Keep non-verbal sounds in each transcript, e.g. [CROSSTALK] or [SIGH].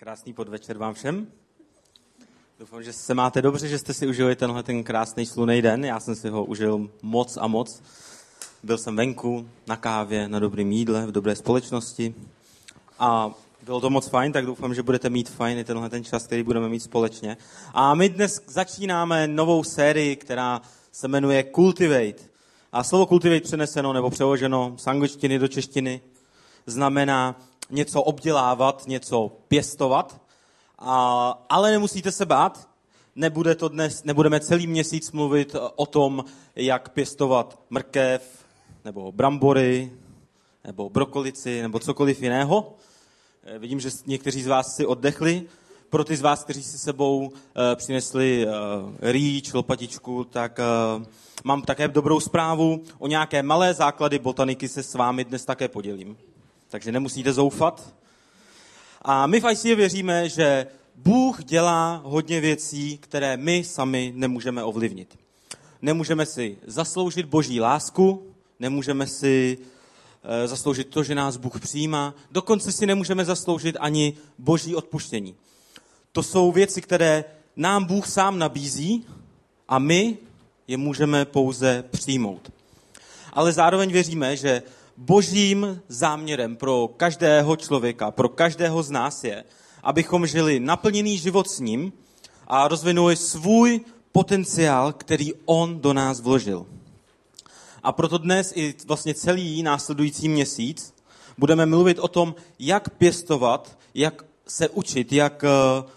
Krásný podvečer vám všem. Doufám, že se máte dobře, že jste si užili tenhle ten krásný slunej den. Já jsem si ho užil moc a moc. Byl jsem venku, na kávě, na dobrém jídle, v dobré společnosti. A bylo to moc fajn, tak doufám, že budete mít fajn i tenhle ten čas, který budeme mít společně. A my dnes začínáme novou sérii, která se jmenuje Cultivate. A slovo cultivate přeneseno nebo přeloženo z angličtiny do češtiny znamená něco obdělávat, něco pěstovat, a, ale nemusíte se bát, nebude to dnes, nebudeme celý měsíc mluvit o tom, jak pěstovat mrkev, nebo brambory, nebo brokolici, nebo cokoliv jiného. Eh, vidím, že někteří z vás si oddechli. Pro ty z vás, kteří si sebou uh, přinesli uh, rýč, lopatičku, tak uh, mám také dobrou zprávu. O nějaké malé základy botaniky se s vámi dnes také podělím takže nemusíte zoufat. A my v ICF věříme, že Bůh dělá hodně věcí, které my sami nemůžeme ovlivnit. Nemůžeme si zasloužit boží lásku, nemůžeme si e, zasloužit to, že nás Bůh přijímá, dokonce si nemůžeme zasloužit ani boží odpuštění. To jsou věci, které nám Bůh sám nabízí a my je můžeme pouze přijmout. Ale zároveň věříme, že božím záměrem pro každého člověka, pro každého z nás je, abychom žili naplněný život s ním a rozvinuli svůj potenciál, který on do nás vložil. A proto dnes i vlastně celý následující měsíc budeme mluvit o tom, jak pěstovat, jak se učit, jak eh,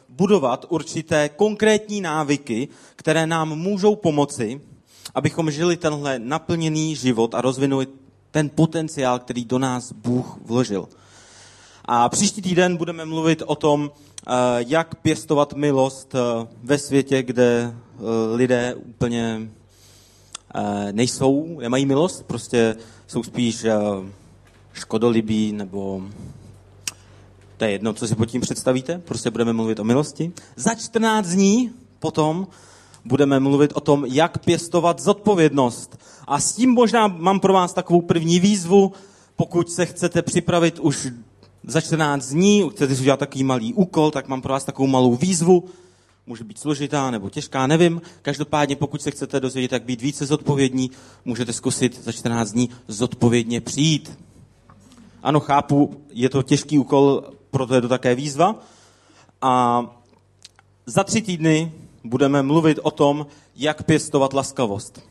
budovat určité konkrétní návyky, které nám můžou pomoci, abychom žili tenhle naplněný život a rozvinuli ten potenciál, který do nás Bůh vložil. A příští týden budeme mluvit o tom, eh, jak pěstovat milost eh, ve světě, kde eh, lidé úplně nejsou, nemají milost, prostě jsou spíš škodolibí, nebo to je jedno, co si pod tím představíte, prostě budeme mluvit o milosti. Za 14 dní potom budeme mluvit o tom, jak pěstovat zodpovědnost. A s tím možná mám pro vás takovou první výzvu, pokud se chcete připravit už za 14 dní, chcete si udělat takový malý úkol, tak mám pro vás takovou malou výzvu. Může být složitá nebo těžká, nevím. Každopádně, pokud se chcete dozvědět, jak být více zodpovědní, můžete zkusit za 14 dní zodpovědně přijít. Ano, chápu, je to těžký úkol, proto je to také výzva. A za tři týdny budeme mluvit o tom, jak pěstovat laskavost.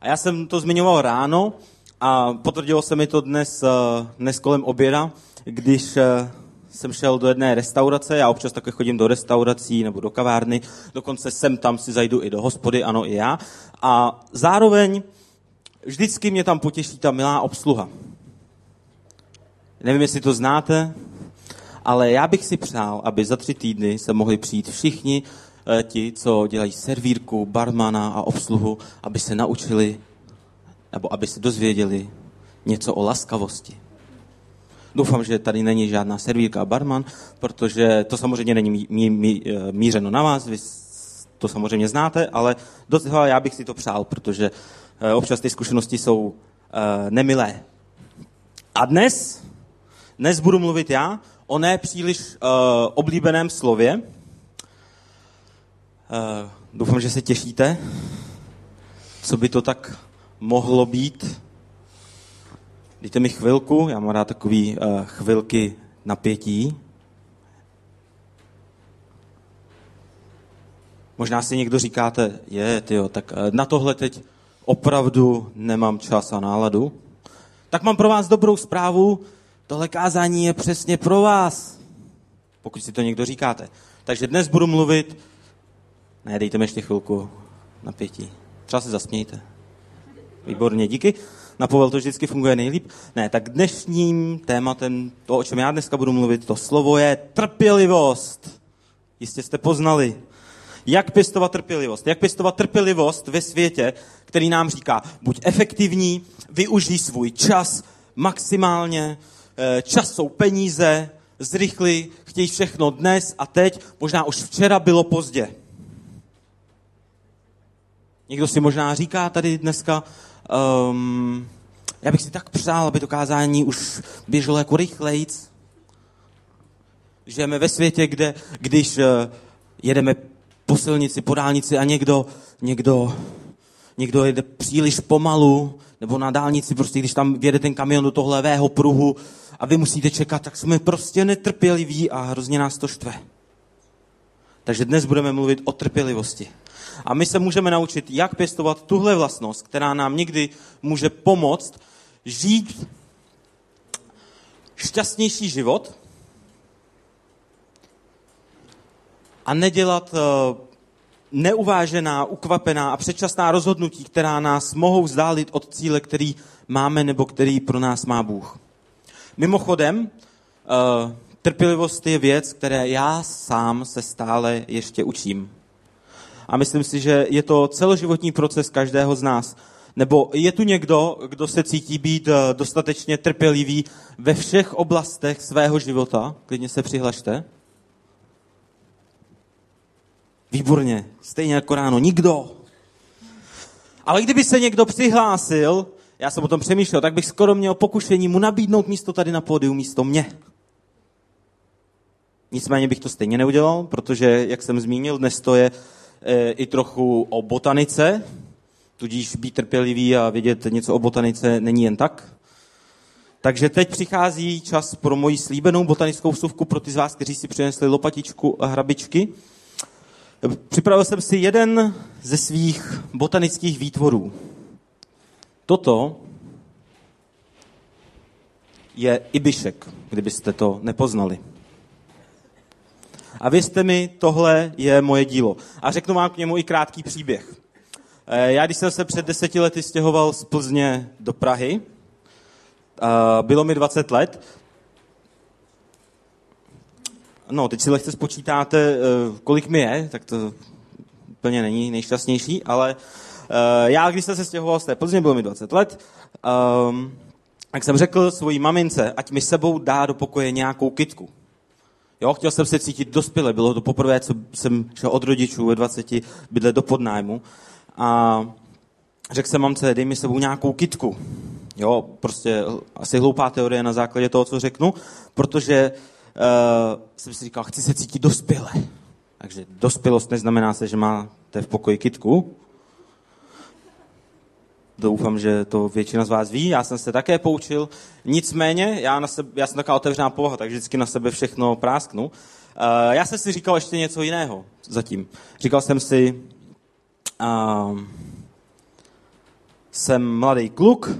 A já jsem to zmiňoval ráno a potvrdilo se mi to dnes, eh, dnes kolem oběda, když eh, jsem šel do jedné restaurace, já občas také chodím do restaurací nebo do kavárny, dokonce sem tam si zajdu i do hospody, ano i já. A zároveň vždycky mě tam potěší ta milá obsluha. Nevím, jestli to znáte, ale já bych si přál, aby za tři týdny se mohli přijít všichni ti, co dělají servírku, barmana a obsluhu, aby se naučili nebo aby se dozvěděli něco o laskavosti. Doufám, že tady není žádná servírka a barman, protože to samozřejmě není mí, mí, mí, eh, mířeno na vás, vy to samozřejmě znáte, ale dost já bych si to přál, protože eh, občas ty zkušenosti jsou nemilé. A dnes, dnes budu mluvit já o ne příliš oblíbeném slově, Uh, doufám, že se těšíte. Co by to tak mohlo být? Dejte mi chvilku, já mám rád takový uh, chvilky napětí. Možná si někdo říkáte, je, tyjo, tak uh, na tohle teď opravdu nemám čas a náladu. Tak mám pro vás dobrou zprávu, tohle kázání je přesně pro vás, pokud si to někdo říkáte. Takže dnes budu mluvit ne, dejte mi ještě chvilku napětí. Třeba se zasmějte. Výborně, díky. Na povel to vždycky funguje nejlíp. Ne, tak dnešním tématem, to, o čem já dneska budu mluvit, to slovo je trpělivost. Jistě jste poznali. Jak pěstovat trpělivost? Jak pěstovat trpělivost ve světě, který nám říká, buď efektivní, využij svůj čas maximálně, eh, čas jsou peníze, zrychli, chtějí všechno dnes a teď, možná už včera bylo pozdě. Někdo si možná říká tady dneska, um, já bych si tak přál, aby to kázání už běželo jako rychlejc. Žijeme ve světě, kde když eh, jedeme po silnici, po dálnici a někdo, někdo, někdo jede příliš pomalu, nebo na dálnici, prostě když tam vjede ten kamion do toho levého pruhu a vy musíte čekat, tak jsme prostě netrpěliví a hrozně nás to štve. Takže dnes budeme mluvit o trpělivosti. A my se můžeme naučit, jak pěstovat tuhle vlastnost, která nám někdy může pomoct žít šťastnější život a nedělat eh, neuvážená, ukvapená a předčasná rozhodnutí, která nás mohou vzdálit od cíle, který máme nebo který pro nás má Bůh. Mimochodem, eh, trpělivost je věc, které já sám se stále ještě učím. A myslím si, že je to celoživotní proces každého z nás. Nebo je tu někdo, kdo se cítí být eh, dostatečně trpělivý ve všech oblastech svého života? Klidně se přihlašte. Výborně, stejně jako ráno, nikdo. Ale kdyby se někdo přihlásil, já jsem o tom přemýšlel, tak bych skoro měl pokušení mu nabídnout místo tady na pódiu, místo mě. Nicméně bych to stejně neudělal, protože, jak jsem zmínil, dnes to je i trochu o botanice, tudíž být trpělivý a vědět něco o botanice není jen tak. Takže teď přichází čas pro moji slíbenou botanickou vsuvku pro ty z vás, kteří si přinesli lopatičku a hrabičky. Připravil jsem si jeden ze svých botanických výtvorů. Toto je ibišek, kdybyste to nepoznali. A věřte mi, tohle je moje dílo. A řeknu vám k němu i krátký příběh. Eh, já, když jsem se před deseti lety stěhoval z Plzně do Prahy, bylo mi 20 let, No, teď si lehce spočítáte, eh, kolik mi je, tak to úplně není nejšťastnější, ale eh, já, když jsem se stěhoval z té Plzně, bylo mi 20 let, um, tak jsem řekl svojí mamince, ať mi sebou dá do pokoje nějakou kitku. Jo, chtěl jsem se cítit dospěle, bylo to poprvé, co jsem šel od rodičů ve 20 bydle do podnájmu. A řekl jsem mamce, dej mi sebou nějakou kitku. Jo, prostě asi hloupá teorie na základě toho, co řeknu, protože uh, jsem si říkal, chci se cítit dospěle. Takže dospělost neznamená se, že máte v pokoji kitku. Doufám, že to většina z vás ví, já jsem se také poučil. Nicméně, já, na sebe, já jsem taková otevřená povaha, takže vždycky na sebe všechno prásknu. Uh, já jsem si říkal ještě něco jiného zatím. Říkal jsem si, uh, jsem mladý kluk,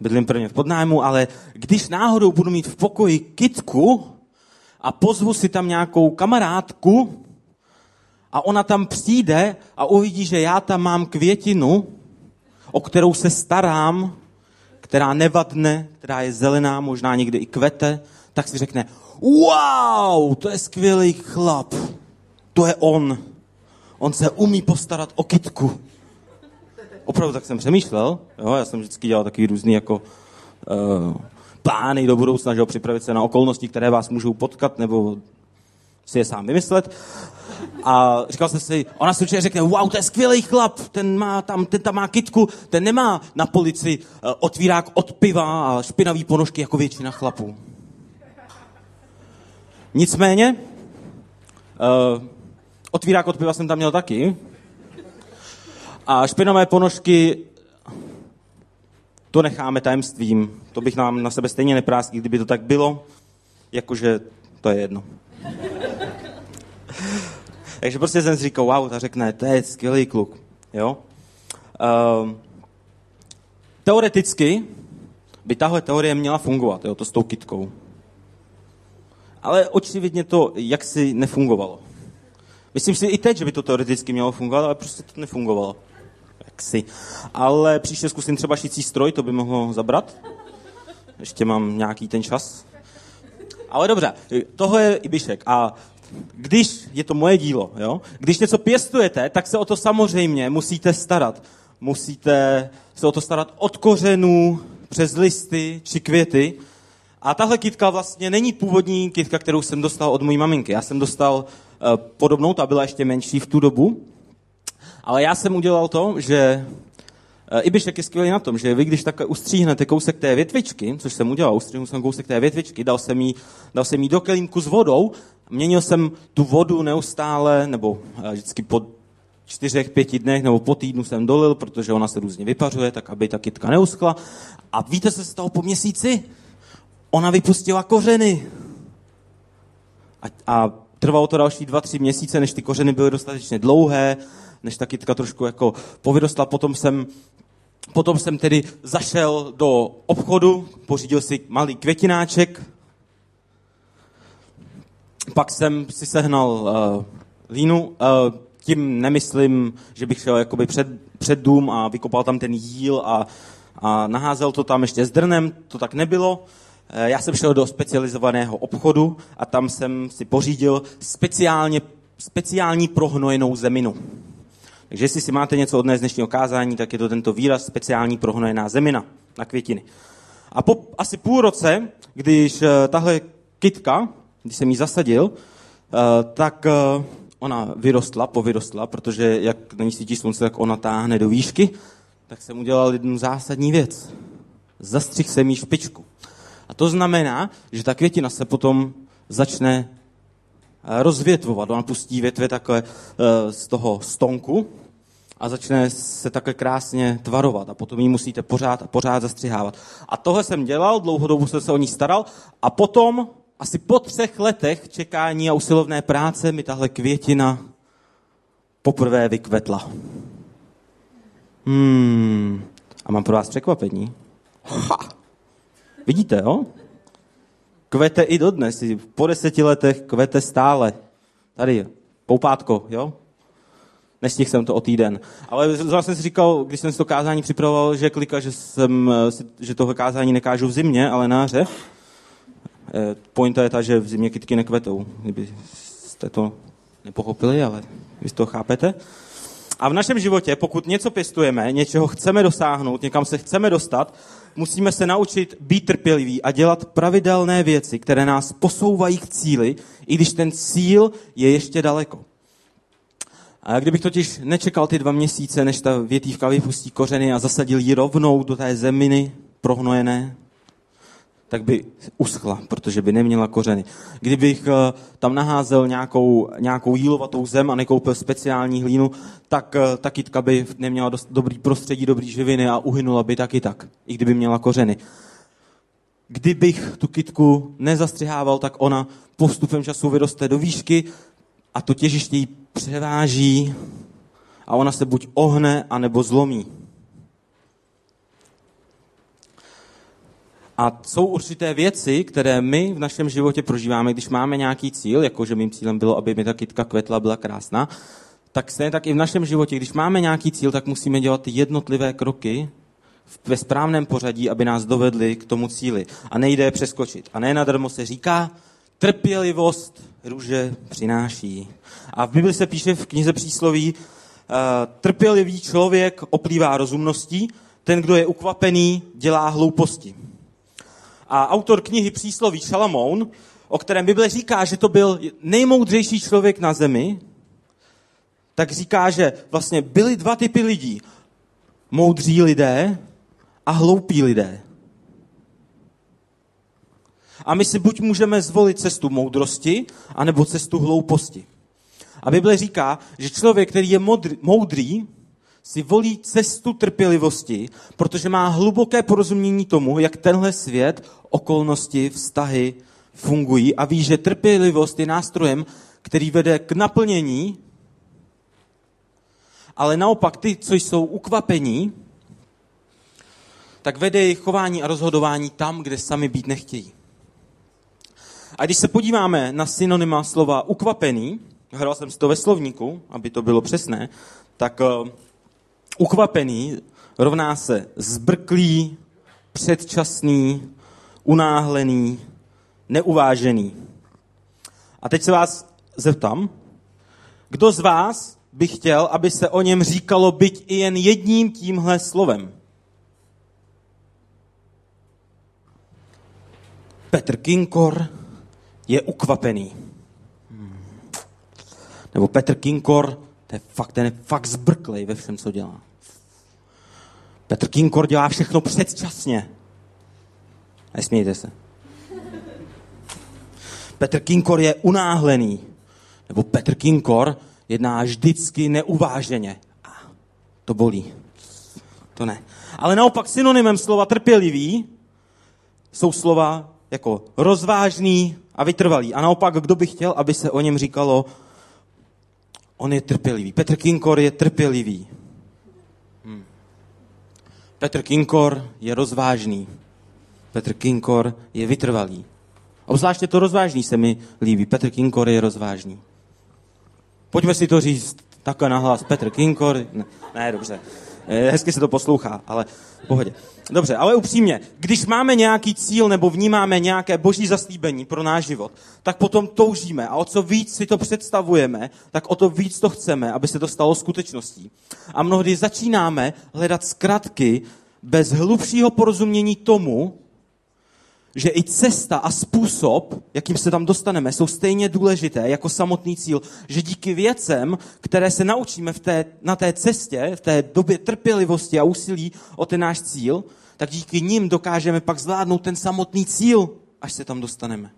bydlím prvně v podnájmu, ale když náhodou budu mít v pokoji kitku, a pozvu si tam nějakou kamarádku a ona tam přijde a uvidí, že já tam mám květinu, o kterou se starám, která nevadne, která je zelená, možná někdy i kvete, tak si řekne, wow, to je skvělý chlap, to je on. On se umí postarat o kitku. Opravdu tak jsem přemýšlel, jo, já jsem vždycky dělal takový různý jako uh, plány do budoucna, že připravit se na okolnosti, které vás můžou potkat, nebo si je sám vymyslet. A říkal jsem si, ona si určitě řekne, wow, to je skvělý chlap, ten, má tam, ten tam má kitku, ten nemá na polici uh, otvírák od piva a špinavý ponožky jako většina chlapů. Nicméně, uh, otvírák od piva jsem tam měl taky. A špinavé ponožky to necháme tajemstvím. To bych nám na sebe stejně nepráskl, kdyby to tak bylo, jakože to je jedno. Takže prostě jsem si říkal, wow, ta řekne, to je skvělý kluk. Jo? Uh, teoreticky by tahle teorie měla fungovat, jo, to s tou kitkou. Ale očividně to jaksi nefungovalo. Myslím si i teď, že by to teoreticky mělo fungovat, ale prostě to nefungovalo jaksi. Ale příště zkusím třeba šicí stroj, to by mohlo zabrat. Ještě mám nějaký ten čas. Ale dobře, tohle je Ibišek. A když je to moje dílo, jo? když něco pěstujete, tak se o to samozřejmě musíte starat. Musíte se o to starat od kořenů, přes listy či květy. A tahle kytka vlastně není původní kytka, kterou jsem dostal od mojí maminky. Já jsem dostal uh, podobnou, ta byla ještě menší v tu dobu. Ale já jsem udělal to, že E, Ibišek je skvělý na tom, že vy, když tak ustříhnete kousek té větvičky, což jsem udělal, ustříhnul jsem kousek té větvičky, dal jsem jí, dal jsem jí do kelímku s vodou, měnil jsem tu vodu neustále, nebo e, vždycky po čtyřech, pěti dnech nebo po týdnu jsem dolil, protože ona se různě vypařuje, tak aby ta kytka neuskla. A víte, co se stalo po měsíci? Ona vypustila kořeny. A, a trvalo to další dva, tři měsíce, než ty kořeny byly dostatečně dlouhé, než ta kytka trošku jako povyrostla. Potom jsem, potom jsem tedy zašel do obchodu, pořídil si malý květináček, pak jsem si sehnal uh, línu, uh, tím nemyslím, že bych šel jakoby před, před dům a vykopal tam ten jíl a, a naházel to tam ještě s drnem, to tak nebylo. Eh, já jsem šel do specializovaného obchodu a tam jsem si pořídil speciálně, speciální prohnojenou zeminu. Takže jestli si máte něco od dnešního kázání, tak je to tento výraz speciální prohnojená zemina na květiny. A po asi půl roce, když eh, tahle kytka, když jsem ji zasadil, eh, tak ona vyrostla, povyrostla, protože jak na ní svítí slunce, tak ona táhne do výšky, tak jsem udělal jednu zásadní věc. Zastřih jsem jí špičku. A to znamená, že ta květina se potom začne eh, rozvětvovat. Ona pustí větve takhle eh, z toho stonku a začne se takhle krásně tvarovat a potom ji musíte pořád a pořád zastřihávat. A tohle jsem dělal, dlouhou dobu jsem se o ní staral a potom, asi po třech letech čekání a usilovné práce, mi tahle květina poprvé vykvetla. Hmm. A mám pro vás překvapení. Ha! Vidíte, jo? Kvete i dodnes. Po deseti letech kvete stále. Tady, poupátko, jo? Nestihl jsem to o týden. Ale zrovna jsem si říkal, když jsem si to kázání připravoval, že klika, že, jsem, že toho kázání nekážu v zimě, ale na jaře. Eh, pointa je ta, že v zimě kytky nekvetou. Kdybyste to nepochopili, ale vy to chápete. A v našem životě, pokud něco pěstujeme, něčeho chceme dosáhnout, někam se chceme dostat, musíme se naučit být trpěliví a dělat pravidelné věci, které nás posouvají k cíli, i když ten cíl je ještě daleko. A kdybych totiž nečekal ty dva měsíce, než ta větívka vypustí kořeny a zasadil ji rovnou do té zeminy prohnojené, tak by uschla, protože by neměla kořeny. Kdybych eh, tam naházel nějakou, nějakou jílovatou zem a nekoupil speciální hlínu, tak eh, ta kytka by neměla dost dobrý prostředí, dobrý živiny a uhynula by taky tak, i kdyby měla kořeny. Kdybych tu kytku nezastřihával, tak ona postupem času vyroste do výšky a to těžiště ji převáží a ona se buď ohne, anebo zlomí. A jsou určité věci, které my v našem životě prožíváme, když máme nějaký cíl, jako že mým cílem bylo, aby mi ta kytka kvetla, byla krásná, tak stejně tak i v našem životě, když máme nějaký cíl, tak musíme dělat jednotlivé kroky ve správném pořadí, aby nás dovedli k tomu cíli. A nejde je přeskočit. A ne nadarmo se říká, trpělivost růže přináší. A v Bibli se píše v knize přísloví, uh, trpělivý člověk oplývá rozumností, ten, kdo je ukvapený, dělá hlouposti. A autor knihy Přísloví Šalamoun, o kterém Bible říká, že to byl nejmoudřejší člověk na zemi, tak říká, že vlastně byly dva typy lidí. Moudří lidé a hloupí lidé. A my si buď můžeme zvolit cestu moudrosti, anebo cestu hlouposti. A Bible říká, že člověk, který je modrý, moudrý, si volí cestu trpělivosti, protože má hluboké porozumění tomu, jak tenhle svět, okolnosti, vztahy fungují a ví, že trpělivost je nástrojem, který vede k naplnění, ale naopak ty, co jsou ukvapení, tak vede jejich chování a rozhodování tam, kde sami být nechtějí. A když se podíváme na synonyma slova ukvapený, hledal jsem si to ve slovníku, aby to bylo přesné, tak uh, ukvapený rovná se zbrklý, předčasný, unáhlený, neuvážený. A teď se vás zeptám, kdo z vás by chtěl, aby se o něm říkalo byť i jen jedním tímhle slovem? Petr Kinkor je ukvapený. Nebo Petr Kinkor, to je fakt, ten je fakt zbrklej ve všem, co dělá. Petr Kinkor dělá všechno předčasně. Nesmějte se. Petr Kinkor je unáhlený. Nebo Petr Kinkor jedná vždycky neuváženě. A to bolí. To ne. Ale naopak synonymem slova trpělivý jsou slova jako rozvážný a vytrvalý. A naopak, kdo by chtěl, aby se o něm říkalo, on je trpělivý. Petr Kinkor je trpělivý. Petr Kinkor je rozvážný. Petr Kinkor je vytrvalý. Obzvláště to rozvážný se mi líbí. Petr Kinkor je rozvážný. Pojďme si to říct takhle nahlas. Petr Kinkor, ne, ne dobře. Eh, hezky se to poslouchá, ale v pohodě. Dobře, ale upřímně, když máme nějaký cíl nebo vnímáme nějaké boží zaslíbení pro náš život, tak potom toužíme a o co víc si to představujeme, tak o to víc to chceme, aby se to stalo skutečností. A mnohdy začínáme hledat zkratky bez hlubšího porozumění tomu, že i cesta a způsob, jakým se tam dostaneme, jsou stejně důležité jako samotný cíl. Že díky věcem, které se naučíme v té, na té cestě, v té době trpělivosti a úsilí o ten náš cíl, tak díky nim dokážeme pak zvládnout ten samotný cíl, až se tam dostaneme.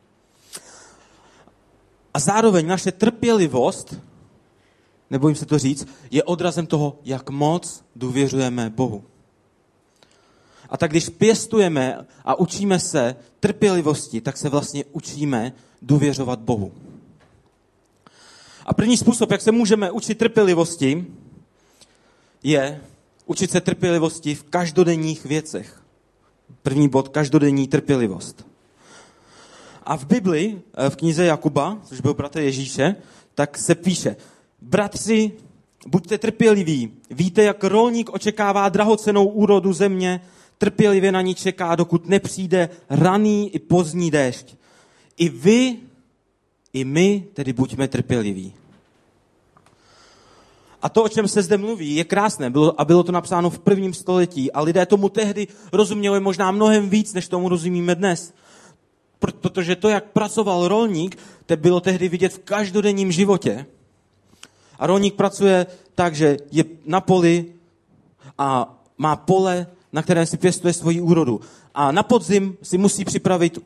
A zároveň naše trpělivost, nebojím se to říct, je odrazem toho, jak moc důvěřujeme Bohu. A tak když pěstujeme a učíme se trpělivosti, tak se vlastně učíme důvěřovat Bohu. A první způsob, jak se můžeme učit trpělivosti, je učit se trpělivosti v každodenních věcech. První bod, každodenní trpělivost. A v Bibli, eh, v knize Jakuba, což byl bratr Ježíše, tak se píše, bratři, buďte trpěliví, víte, jak rolník očekává drahocenou úrodu země, trpělivě na ní čeká, dokud nepřijde raný i pozdní déšť. I vy, i my tedy buďme trpěliví. A to, o čem se zde mluví, je krásné bylo, a bylo to napsáno v prvním století a lidé tomu tehdy rozuměli možná mnohem víc, než tomu rozumíme dnes. Protože to, jak pracoval rolník, to bylo tehdy vidět v každodenním životě. A rolník pracuje tak, že je na poli a má pole na kterém si pěstuje svoji úrodu. A na podzim si musí připravit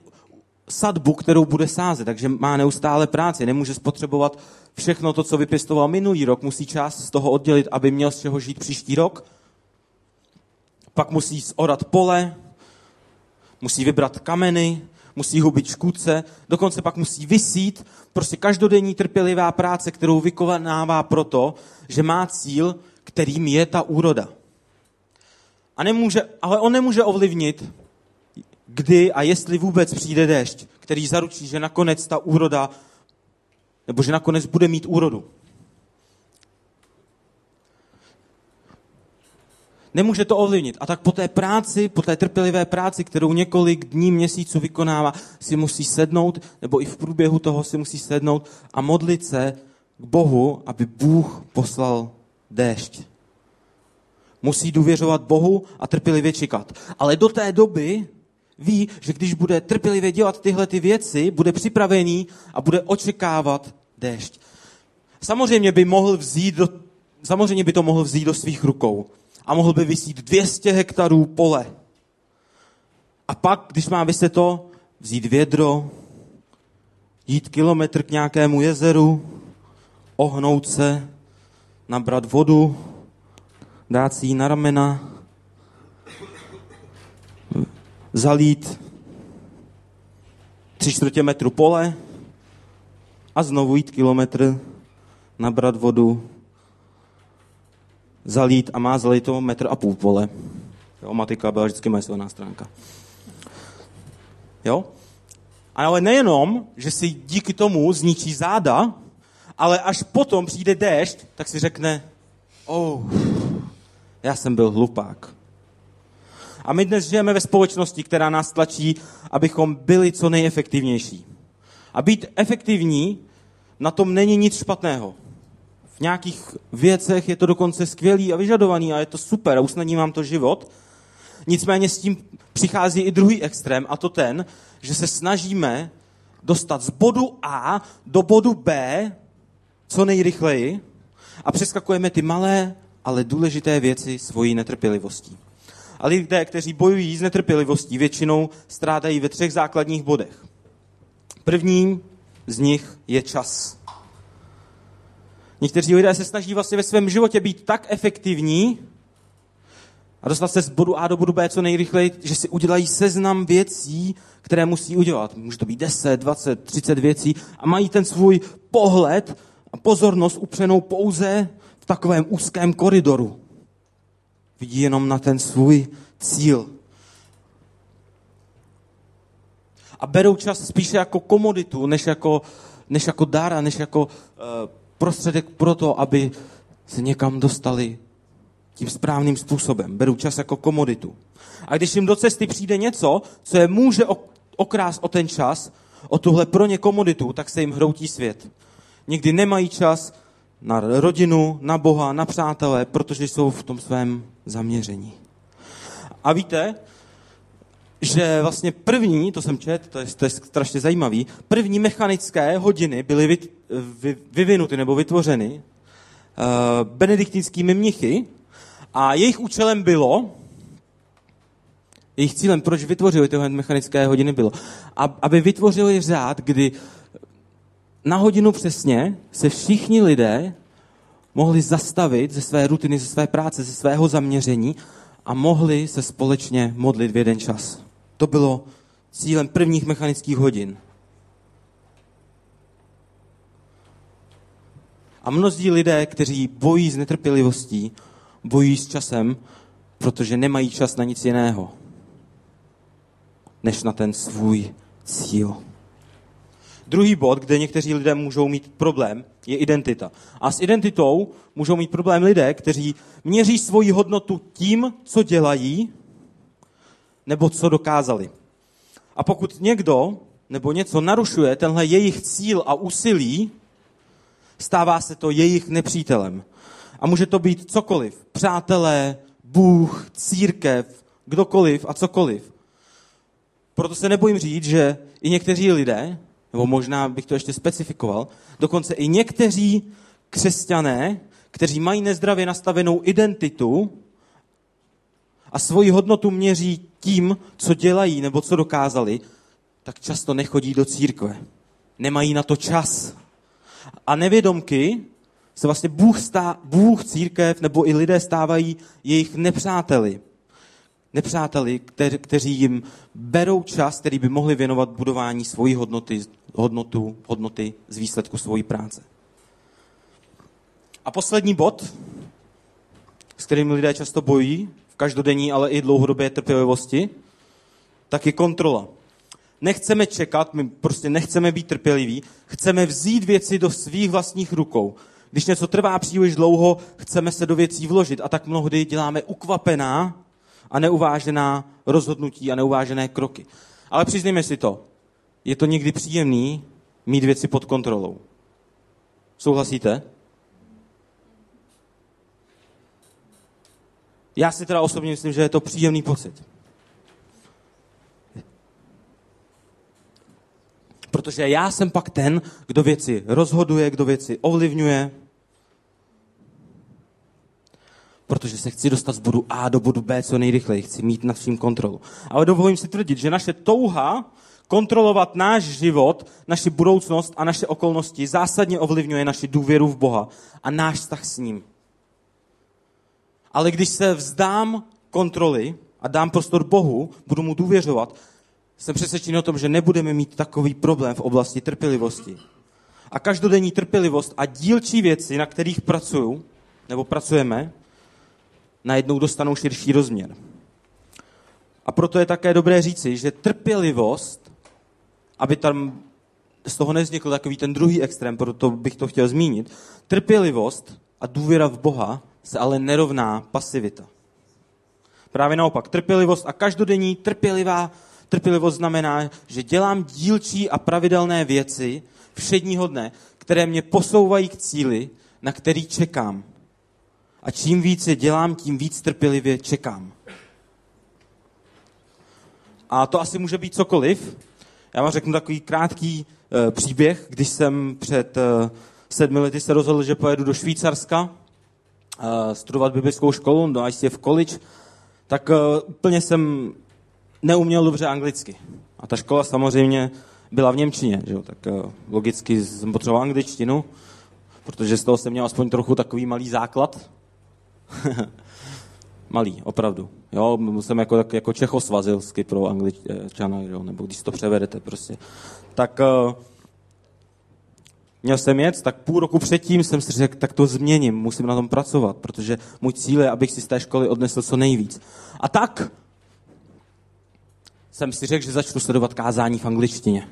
sadbu, kterou bude sázet, takže má neustále práci, nemůže spotřebovat všechno to, co vypěstoval minulý rok, musí část z toho oddělit, aby měl z čeho žít příští rok. Pak musí zorat pole, musí vybrat kameny, musí hubit škůdce, dokonce pak musí vysít, prostě každodenní trpělivá práce, kterou vykonává proto, že má cíl, kterým je ta úroda. A nemůže, ale on nemůže ovlivnit, kdy a jestli vůbec přijde déšť, který zaručí, že nakonec ta úroda, nebo že nakonec bude mít úrodu. Nemůže to ovlivnit. A tak po té práci, po té trpělivé práci, kterou několik dní, měsíců vykonává, si musí sednout, nebo i v průběhu toho si musí sednout a modlit se k Bohu, aby Bůh poslal déšť musí důvěřovat Bohu a trpělivě čekat. Ale do té doby ví, že když bude trpělivě dělat tyhle ty věci, bude připravený a bude očekávat déšť. Samozřejmě by mohl vzít do, samozřejmě by to mohl vzít do svých rukou a mohl by vysít 200 hektarů pole. A pak, když má vyset to, vzít vědro, jít kilometr k nějakému jezeru, ohnout se, nabrat vodu, dát si ji na ramena, zalít tři čtvrtě metru pole a znovu jít kilometr, nabrat vodu, zalít a má zalít to metr a půl pole. Jo, matika byla vždycky moje silná stránka. Jo? Ale nejenom, že si díky tomu zničí záda, ale až potom přijde déšť, tak si řekne, oh, já jsem byl hlupák. A my dnes žijeme ve společnosti, která nás tlačí, abychom byli co nejefektivnější. A být efektivní, na tom není nic špatného. V nějakých věcech je to dokonce skvělý a vyžadovaný a je to super a usnadní vám to život. Nicméně s tím přichází i druhý extrém a to ten, že se snažíme dostat z bodu A do bodu B co nejrychleji a přeskakujeme ty malé ale důležité věci svojí netrpělivostí. A lidé, kteří bojují s netrpělivostí, většinou strádají ve třech základních bodech. První z nich je čas. Někteří lidé se snaží vlastně ve svém životě být tak efektivní a dostat se z bodu A do bodu B co nejrychleji, že si udělají seznam věcí, které musí udělat. Může to být 10, 20, 30 věcí a mají ten svůj pohled a pozornost upřenou pouze v takovém úzkém koridoru. Vidí jenom na ten svůj cíl. A berou čas spíše jako komoditu, než jako, než jako dára, než jako uh, prostředek pro to, aby se někam dostali tím správným způsobem. Berou čas jako komoditu. A když jim do cesty přijde něco, co je může okrást o ten čas, o tuhle pro ně komoditu, tak se jim hroutí svět. Někdy nemají čas na rodinu, na Boha, na přátelé, protože jsou v tom svém zaměření. A víte, že vlastně první, to jsem čet, to je, to je strašně zajímavý, první mechanické hodiny byly vy, vy, vyvinuty nebo vytvořeny uh, benediktinskými mnichy a jejich účelem bylo, jejich cílem, proč vytvořili tyhle mechanické hodiny, bylo, aby vytvořili řád, kdy na hodinu přesně se všichni lidé mohli zastavit ze své rutiny, ze své práce, ze svého zaměření a mohli se společně modlit v jeden čas. To bylo cílem prvních mechanických hodin. A mnozí lidé, kteří bojí z netrpělivostí, bojí s časem, protože nemají čas na nic jiného, než na ten svůj cíl. Druhý bod, kde někteří lidé můžou mít problém, je identita. A s identitou můžou mít problém lidé, kteří měří svoji hodnotu tím, co dělají, nebo co dokázali. A pokud někdo nebo něco narušuje tenhle jejich cíl a úsilí, stává se to jejich nepřítelem. A může to být cokoliv. Přátelé, Bůh, církev, kdokoliv a cokoliv. Proto se nebojím říct, že i někteří lidé, nebo možná bych to ještě specifikoval, dokonce i někteří křesťané, kteří mají nezdravě nastavenou identitu a svoji hodnotu měří tím, co dělají nebo co dokázali, tak často nechodí do církve. Nemají na to čas. A nevědomky se vlastně Bůh, stá, Bůh, církev nebo i lidé stávají jejich nepřáteli. Nepřáteli, kteří jim berou čas, který by mohli věnovat budování svojí hodnoty, hodnotu, hodnoty z výsledku svojí práce. A poslední bod, s kterým lidé často bojí, v každodenní, ale i dlouhodobé trpělivosti, tak je kontrola. Nechceme čekat, my prostě nechceme být trpěliví, chceme vzít věci do svých vlastních rukou. Když něco trvá příliš dlouho, chceme se do věcí vložit a tak mnohdy děláme ukvapená a neuvážená rozhodnutí a neuvážené kroky. Ale přiznejme si to, je to někdy příjemný mít věci pod kontrolou. Souhlasíte? Já si teda osobně myslím, že je to příjemný pocit. Protože já jsem pak ten, kdo věci rozhoduje, kdo věci ovlivňuje. Protože se chci dostat z bodu A do bodu B co nejrychleji. Chci mít nad vším kontrolu. Ale dovolím si tvrdit, že naše touha kontrolovat náš život, naši budoucnost a naše okolnosti zásadně ovlivňuje naši důvěru v Boha a náš vztah s ním. Ale když se vzdám kontroly a dám prostor Bohu, budu mu důvěřovat, jsem přesvědčený o tom, že nebudeme mít takový problém v oblasti trpělivosti. A každodenní trpělivost a dílčí věci, na kterých pracuju, nebo pracujeme, najednou dostanou širší rozměr. A proto je také dobré říci, že trpělivost, aby tam z toho nevznikl takový ten druhý extrém, proto bych to chtěl zmínit, trpělivost a důvěra v Boha se ale nerovná pasivita. Právě naopak, trpělivost a každodenní trpělivá Trpělivost znamená, že dělám dílčí a pravidelné věci všedního dne, které mě posouvají k cíli, na který čekám. A čím víc je dělám, tím víc trpělivě čekám. A to asi může být cokoliv. Já vám řeknu takový krátký e, příběh, když jsem před e, sedmi lety se rozhodl, že pojedu do Švýcarska e, studovat biblickou školu, do ICF College, tak uh, úplně jsem neuměl dobře anglicky. A ta škola samozřejmě byla v Němčině, že jo? tak uh, logicky jsem potřeboval angličtinu, protože z toho jsem měl aspoň trochu takový malý základ. [LAUGHS] malý, opravdu. Jo, jsem jako, jako čechosvazilsky pro angličana, jo, nebo když to převedete prostě. Tak uh, měl jsem jet, tak půl roku předtím jsem si řekl, tak to změním, musím na tom pracovat, protože můj cíl je, abych si z té školy odnesl co nejvíc. A tak jsem si řekl, že začnu sledovat kázání v angličtině.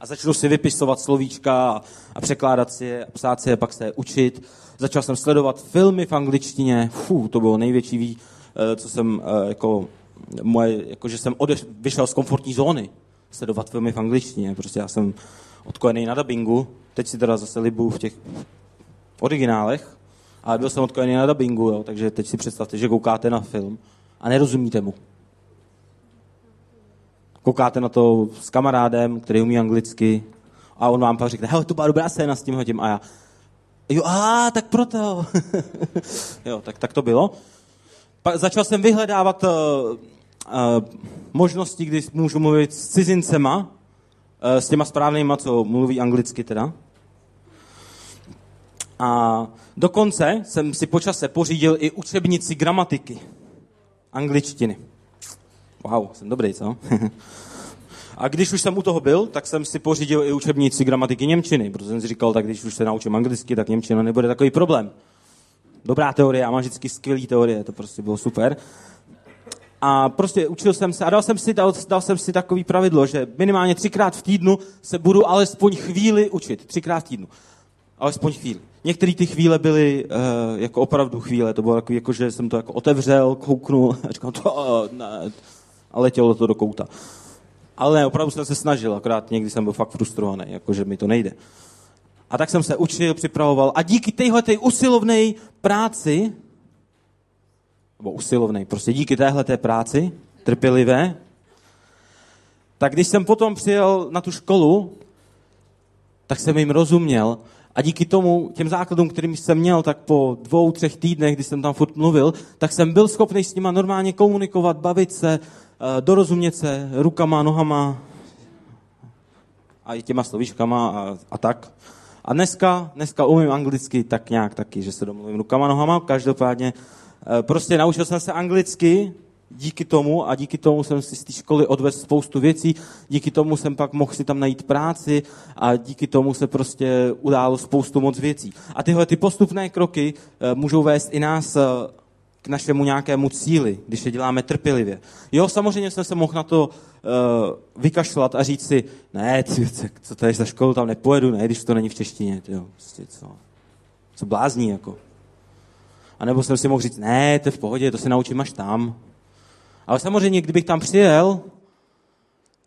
A začnu si vypisovat slovíčka a překládat si je, a psát si je, pak se je učit. Začal jsem sledovat filmy v angličtině. Fů, to bylo největší, eh, co jsem, eh, jako, moje, jako že jsem odeš, vyšel z komfortní zóny. Sledovat filmy v angličtině. Prostě já jsem odkojený na dubbingu. Teď si teda zase libu v těch originálech. Ale byl jsem odkojený na dubbingu, jo, takže teď si představte, že koukáte na film a nerozumíte mu koukáte na to s kamarádem, který umí anglicky a on vám pak řekne, hele, to byla dobrá scéna s tím tím a já, jo, a tak proto. [LAUGHS] jo, tak, tak to bylo. Pa, začal jsem vyhledávat uh, uh, možnosti, kdy můžu mluvit s cizincema, uh, s těma správnýma, co mluví anglicky teda. A dokonce jsem si počase pořídil i učebnici gramatiky angličtiny. Wow, jsem dobrý, co? [LAUGHS] a když už jsem u toho byl, tak jsem si pořídil i učebnici gramatiky Němčiny, protože jsem si říkal, tak když už se naučím anglicky, tak Němčina nebude takový problém. Dobrá teorie, já mám vždycky skvělý teorie, to prostě bylo super. A prostě učil jsem se a dal jsem si, dal, dal jsem si takový pravidlo, že minimálně třikrát v týdnu se budu alespoň chvíli učit. Třikrát v týdnu. Alespoň chvíli. Některé ty chvíle byly uh, jako opravdu chvíle. To bylo takový, jako, že jsem to jako otevřel, kouknul a říkal, to, uh, ne, a letělo to do kouta. Ale opravdu jsem se snažil, akorát někdy jsem byl fakt frustrovaný, jakože mi to nejde. A tak jsem se učil, připravoval a díky téhle té usilovné práci, nebo usilovnej, prostě díky téhle té práci, trpělivé, tak když jsem potom přijel na tu školu, tak jsem jim rozuměl a díky tomu, těm základům, kterým jsem měl, tak po dvou, třech týdnech, kdy jsem tam furt mluvil, tak jsem byl schopný s nima normálně komunikovat, bavit se, dorozumět se rukama, nohama a i těma slovíčkama a, a tak. A dneska, dneska umím anglicky tak nějak taky, že se domluvím rukama, nohama, každopádně eh, prostě naučil jsem se anglicky díky tomu a díky tomu jsem si z té školy odvezl spoustu věcí, díky tomu jsem pak mohl si tam najít práci a díky tomu se prostě událo spoustu moc věcí. A tyhle ty postupné kroky eh, můžou vést i nás k našemu nějakému cíli, když je děláme trpělivě. Jo, samozřejmě jsem se mohl na to uh, vykašlat a říct si, ne, ty, co to je za školu, tam nepojedu, ne, když to není v češtině, jo, prostě co, co blázní, jako. A nebo jsem si mohl říct, ne, to je v pohodě, to se naučím až tam. Ale samozřejmě, kdybych tam přijel,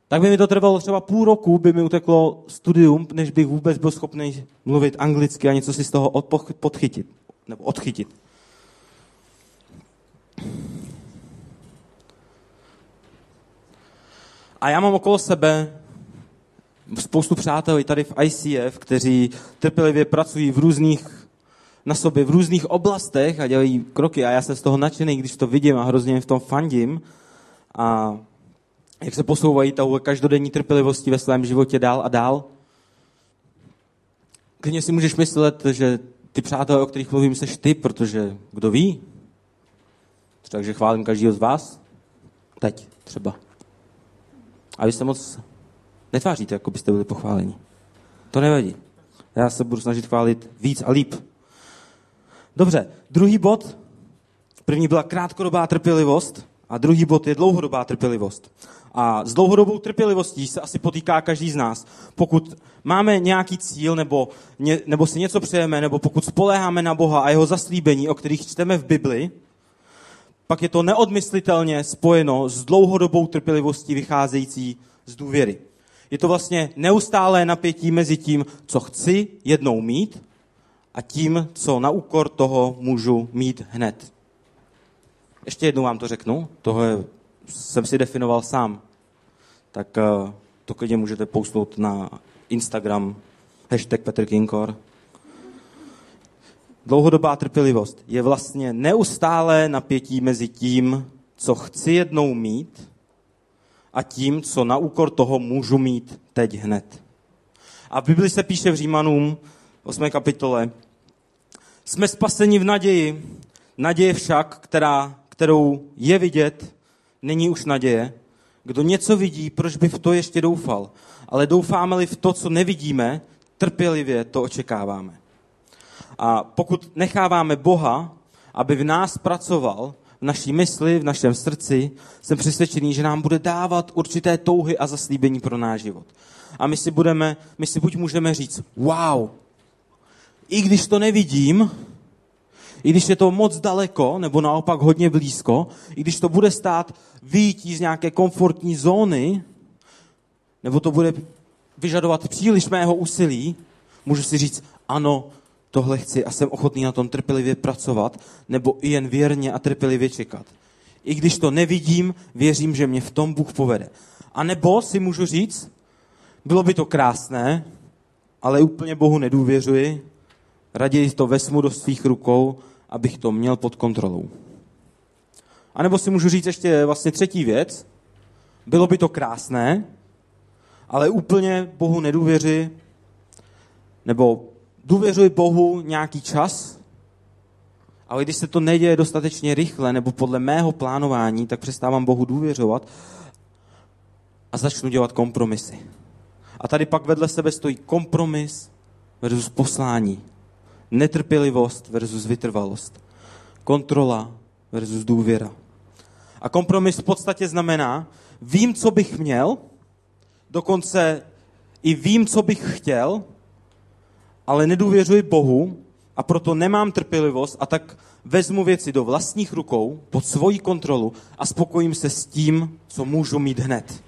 tak by mi to trvalo třeba půl roku, by mi uteklo studium, než bych vůbec byl schopný mluvit anglicky a něco si z toho podchytit, nebo odchytit. A já mám okolo sebe spoustu přátel i tady v ICF, kteří trpělivě pracují v různých na sobě v různých oblastech a dělají kroky a já jsem z toho nadšený, když to vidím a hrozně v tom fandím a jak se posouvají tou každodenní trpělivosti ve svém životě dál a dál. Klidně si můžeš myslet, že ty přátelé, o kterých mluvím, seš ty, protože kdo ví? Takže chválím každého z vás. Teď třeba. A vy se moc netváříte, jako byste byli pochváleni. To nevadí. Já se budu snažit chválit víc a líp. Dobře, druhý bod. První byla krátkodobá trpělivost a druhý bod je dlouhodobá trpělivost. A s dlouhodobou trpělivostí se asi potýká každý z nás. Pokud máme nějaký cíl, nebo, ně, nebo si něco přejeme, nebo pokud spoléháme na Boha a jeho zaslíbení, o kterých čteme v Bibli, pak je to neodmyslitelně spojeno s dlouhodobou trpělivostí vycházející z důvěry. Je to vlastně neustálé napětí mezi tím, co chci jednou mít a tím, co na úkor toho můžu mít hned. Ještě jednou vám to řeknu, tohle jsem si definoval sám. Tak eh, to klidně můžete pousnout na Instagram hashtag Petr Kinkor. Dlouhodobá trpělivost je vlastně neustále napětí mezi tím, co chci jednou mít a tím, co na úkor toho můžu mít teď hned. A v Bibli se píše v Římanům 8. kapitole, jsme spaseni v naději, naděje však, která, kterou je vidět, není už naděje. Kdo něco vidí, proč by v to ještě doufal? Ale doufáme-li v to, co nevidíme, trpělivě to očekáváme. A pokud necháváme Boha, aby v nás pracoval, v naší mysli, v našem srdci, jsem přesvědčený, že nám bude dávat určité touhy a zaslíbení pro náš život. A my si, budeme, my si buď můžeme říct, wow, i když to nevidím, i když je to moc daleko, nebo naopak hodně blízko, i když to bude stát výjítí z nějaké komfortní zóny, nebo to bude vyžadovat příliš mého úsilí, můžu si říct, ano, tohle chci a jsem ochotný na tom trpělivě pracovat, nebo i jen věrně a trpělivě čekat. I když to nevidím, věřím, že mě v tom Bůh povede. A nebo si můžu říct, bylo by to krásné, ale úplně Bohu nedůvěřuji, raději to vezmu do svých rukou, abych to měl pod kontrolou. A nebo si můžu říct ještě vlastně třetí věc, bylo by to krásné, ale úplně Bohu nedůvěři, nebo důvěřuji Bohu nějaký čas, ale když se to neděje dostatečně rychle nebo podle mého plánování, tak přestávám Bohu důvěřovat a začnu dělat kompromisy. A tady pak vedle sebe stojí kompromis versus poslání. Netrpělivost versus vytrvalost. Kontrola versus důvěra. A kompromis v podstatě znamená, vím, co bych měl, dokonce i vím, co bych chtěl, ale nedůvěřuji Bohu a proto nemám trpělivost a tak vezmu věci do vlastních rukou, pod svoji kontrolu a spokojím se s tím, co můžu mít hned.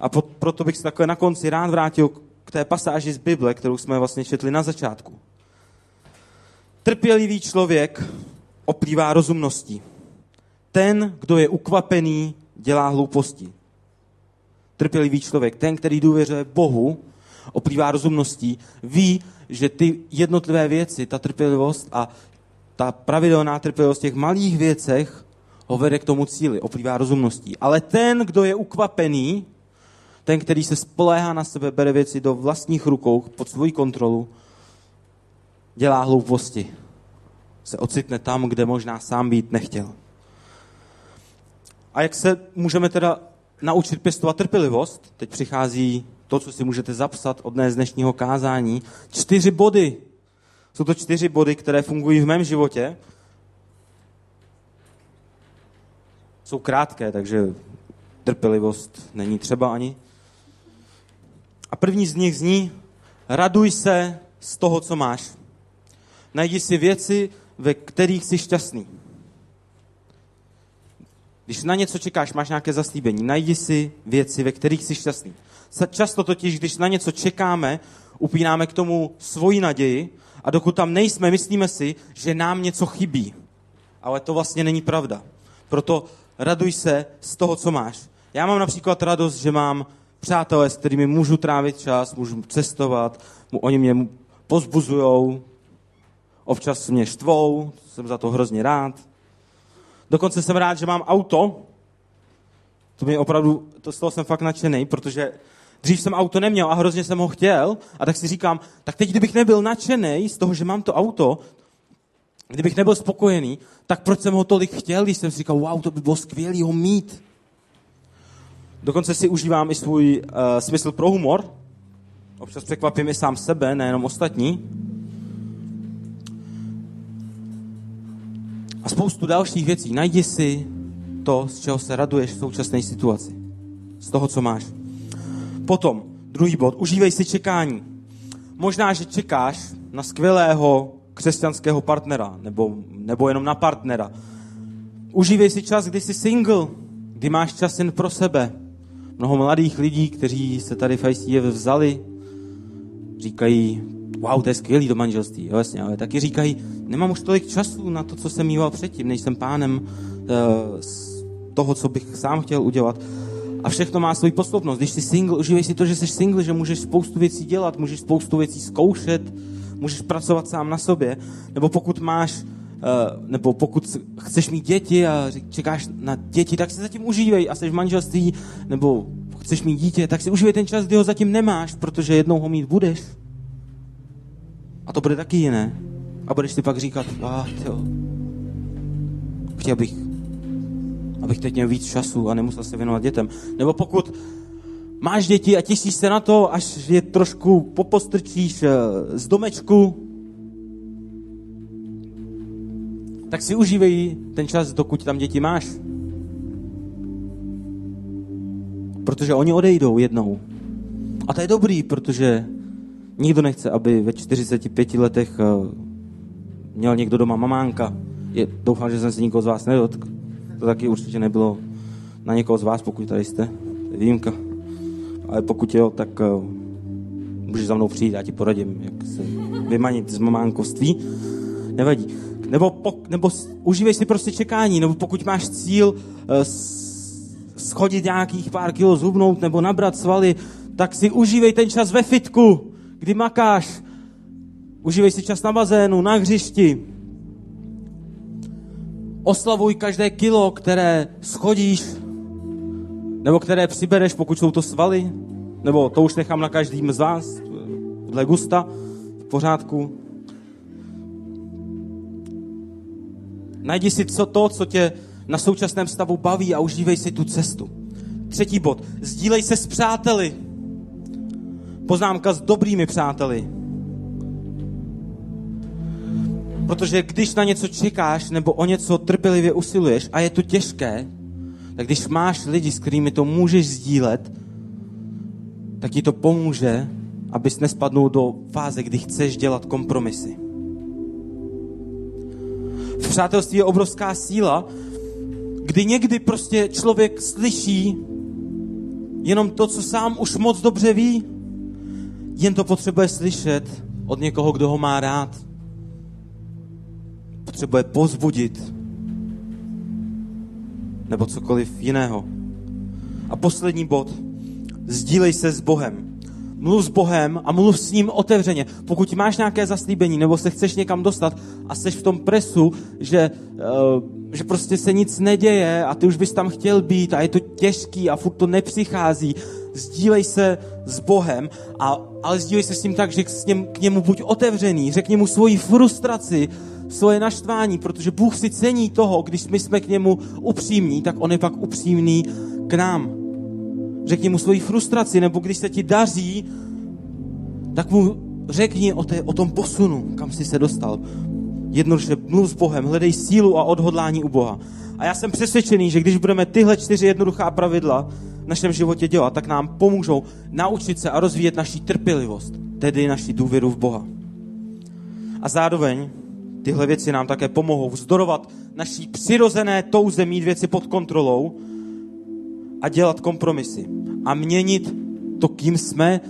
A proto bych se takhle na konci rád vrátil k té pasáži z Bible, kterou jsme vlastně četli na začátku. Trpělivý člověk oplývá rozumností. Ten, kdo je ukvapený, dělá hlouposti. Trpělivý člověk, ten, který důvěřuje Bohu, oplývá rozumností, ví, že ty jednotlivé věci, ta trpělivost a ta pravidelná trpělivost v těch malých věcech ho vede k tomu cíli, oplývá rozumností. Ale ten, kdo je ukvapený, ten, který se spoléhá na sebe, bere věci do vlastních rukou, pod svoji kontrolu, dělá hlouposti. Se ocitne tam, kde možná sám být nechtěl. A jak se můžeme teda naučit pěstovat trpělivost? Teď přichází to, co si můžete zapsat od dnes dnešního kázání. Čtyři body. Jsou to čtyři body, které fungují v mém životě. Jsou krátké, takže trpělivost není třeba ani. A první z nich zní, raduj se z toho, co máš. Najdi si věci, ve kterých jsi šťastný. Když na něco čekáš, máš nějaké zaslíbení, najdi si věci, ve kterých jsi šťastný. Často totiž, když na něco čekáme, upínáme k tomu svoji naději a dokud tam nejsme, myslíme si, že nám něco chybí. Ale to vlastně není pravda. Proto raduj se z toho, co máš. Já mám například radost, že mám přátelé, s kterými můžu trávit čas, můžu cestovat, oni mě pozbuzují, občas mě štvou, jsem za to hrozně rád. Dokonce jsem rád, že mám auto, to mi opravdu, to z toho jsem fakt nadšený, protože dřív jsem auto neměl a hrozně jsem ho chtěl a tak si říkám, tak teď kdybych nebyl nadšený z toho, že mám to auto, kdybych nebyl spokojený, tak proč jsem ho tolik chtěl, když jsem si říkal, wow, to by bylo skvělé ho mít. Dokonce si užívám i svůj uh, smysl pro humor. Občas překvapím i sám sebe, nejenom ostatní. A spoustu dalších věcí. Najdi si to, z čeho se raduješ v současné situaci. Z toho, co máš. Potom, druhý bod, užívej si čekání. Možná, že čekáš na skvělého křesťanského partnera, nebo, nebo jenom na partnera. Užívej si čas, kdy jsi single, kdy máš čas jen pro sebe, mnoho mladých lidí, kteří se tady v ICF vzali, říkají, wow, to je skvělý do manželství, jo, jasně, ale taky říkají, nemám už tolik času na to, co jsem mýval předtím, než jsem pánem uh, z toho, co bych sám chtěl udělat. A všechno má svoji posloupnost. Když jsi single, užívej si to, že jsi single, že můžeš spoustu věcí dělat, můžeš spoustu věcí zkoušet, můžeš pracovat sám na sobě, nebo pokud máš Uh, nebo pokud chceš mít děti a čekáš na děti, tak si zatím užívej a jsi v manželství, nebo chceš mít dítě, tak si užívej ten čas, kdy ho zatím nemáš, protože jednou ho mít budeš. A to bude taky jiné. A budeš si pak říkat, ah, jo, chtěl bych, abych teď měl víc času a nemusel se věnovat dětem. Nebo pokud máš děti a těšíš se na to, až je trošku popostrčíš eh, z domečku, tak si užívej ten čas, dokud tam děti máš. Protože oni odejdou jednou. A to je dobrý, protože nikdo nechce, aby ve 45 letech eh, měl někdo doma mamánka. Je, doufám, že jsem se nikoho z vás nedotkl. To taky určitě nebylo na někoho z vás, pokud tady jste. To je výjimka. Ale pokud jo, tak uh, můžeš za mnou přijít, já ti poradím, jak se vymanit z mamánkovství. Nevadí. Nebo, pok, nebo užívej si prostě čekání, nebo pokud máš cíl uh, schodit nějakých pár kilo, zhubnout nebo nabrat svaly, tak si užívej ten čas ve fitku, kdy makáš. Užívej si čas na bazénu, na hřišti. Oslavuj každé kilo, které schodíš, nebo které přibereš, pokud jsou to svaly, nebo to už nechám na každým z vás, dle gusta, v pořádku. Najdi si co to, co tě na současném stavu baví a užívej si tu cestu. Třetí bod. Sdílej se s přáteli. Poznámka s dobrými přáteli. Protože když na něco čekáš nebo o něco trpělivě usiluješ a je to těžké, tak když máš lidi, s kterými to můžeš sdílet, tak ti to pomůže, abys nespadnul do fáze, kdy chceš dělat kompromisy. V přátelství je obrovská síla, kdy někdy prostě člověk slyší jenom to, co sám už moc dobře ví, jen to potřebuje slyšet od někoho, kdo ho má rád. Potřebuje pozbudit nebo cokoliv jiného. A poslední bod. Sdílej se s Bohem. Mluv s Bohem a mluv s ním otevřeně. Pokud máš nějaké zaslíbení nebo se chceš někam dostat a jsi v tom presu, že, uh, že prostě se nic neděje a ty už bys tam chtěl být a je to těžký a furt to nepřichází, sdílej se s Bohem, a, ale sdílej se s ním tak, že k, něm, k němu buď otevřený, řekni mu svoji frustraci, svoje naštvání, protože Bůh si cení toho, když my jsme k němu upřímní, tak on je pak upřímný k nám. Řekni mu svoji frustraci, nebo když se ti daří, tak mu řekni o, té, o tom posunu, kam jsi se dostal. Jednoduše mluv s Bohem, hledej sílu a odhodlání u Boha. A já jsem přesvědčený, že když budeme tyhle čtyři jednoduchá pravidla v našem životě dělat, tak nám pomůžou naučit se a rozvíjet naši trpělivost, tedy naši důvěru v Boha. A zároveň tyhle věci nám také pomohou vzdorovat naší přirozené touze mít věci pod kontrolou a dělat kompromisy. A měnit to, kým jsme,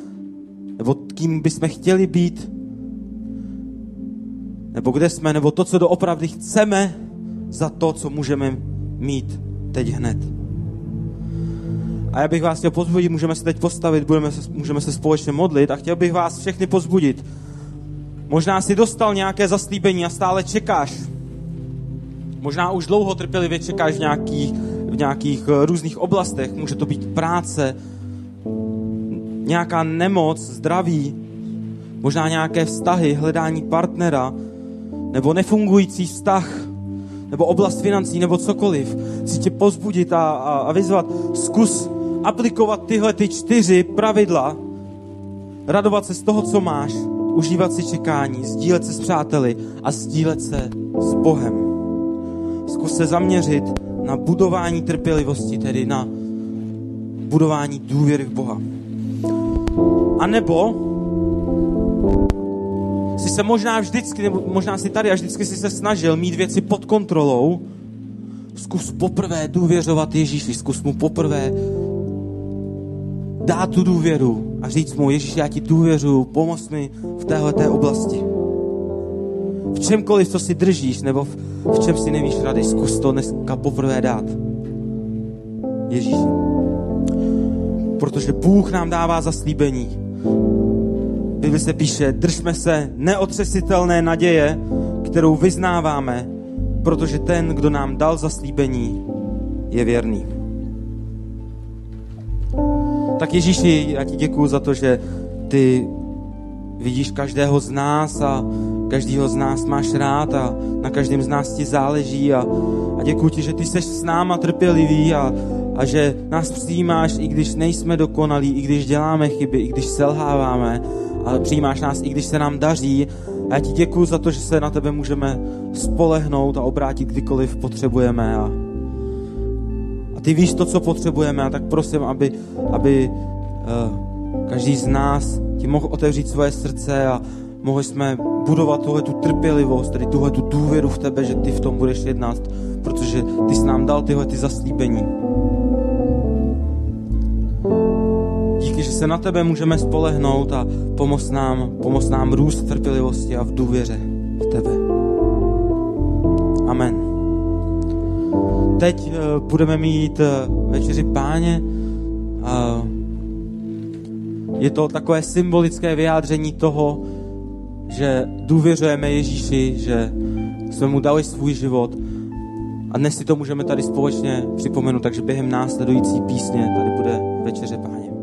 nebo kým bychom chtěli být, nebo kde jsme, nebo to, co doopravdy chceme, za to, co můžeme mít teď hned. A já bych vás chtěl pozbudit, můžeme se teď postavit, budeme se, můžeme se společně modlit a chtěl bych vás všechny pozbudit. Možná si dostal nějaké zaslíbení a stále čekáš. Možná už dlouho trpělivě čekáš v nějakých, v nějakých eh, různých oblastech. Může to být práce, nějaká nemoc, zdraví, možná nějaké vztahy, hledání partnera, nebo nefungující vztah, nebo oblast financí, nebo cokoliv. Chci tě pozbudit a, a, a vyzvat, zkus aplikovat tyhle ty čtyři pravidla, radovat se z toho, co máš, užívat si čekání, sdílet se s přáteli a sdílet se s Bohem. Zkus se zaměřit na budování trpělivosti, tedy na budování důvěry v Boha. A nebo si se možná vždycky, nebo možná si tady a vždycky si se snažil mít věci pod kontrolou, zkus poprvé důvěřovat Ježíši, zkus mu poprvé dát tu důvěru a říct mu, Ježíš, já ti důvěřuju, pomoz mi v téhle oblasti. V čemkoliv, co si držíš, nebo v, v čem si nevíš rady, zkus to dneska poprvé dát. Ježíši. Protože Bůh nám dává zaslíbení. Bibli se píše, držme se neotřesitelné naděje, kterou vyznáváme, protože ten, kdo nám dal zaslíbení, je věrný. Tak Ježíši, já ti děkuju za to, že ty vidíš každého z nás a každýho z nás máš rád a na každém z nás ti záleží a, a děkuji ti, že ty jsi s náma trpělivý a, a že nás přijímáš, i když nejsme dokonalí, i když děláme chyby, i když selháváme, ale přijímáš nás, i když se nám daří. A já ti děkuji za to, že se na tebe můžeme spolehnout a obrátit kdykoliv potřebujeme. A ty víš to, co potřebujeme, a tak prosím, aby, aby uh, každý z nás ti mohl otevřít svoje srdce a mohli jsme budovat tuhle tu trpělivost, tedy tuhle tu důvěru v tebe, že ty v tom budeš jednat, protože ty jsi nám dal tyhle ty zaslíbení. Díky, že se na tebe můžeme spolehnout a pomoct nám, pomoct nám růst v trpělivosti a v důvěře v tebe. Teď uh, budeme mít uh, večeři páně. Je to takové symbolické vyjádření toho, že důvěřujeme Ježíši, že jsme mu dali svůj život a dnes si to můžeme tady společně připomenout, takže během následující písně tady bude večeře páně.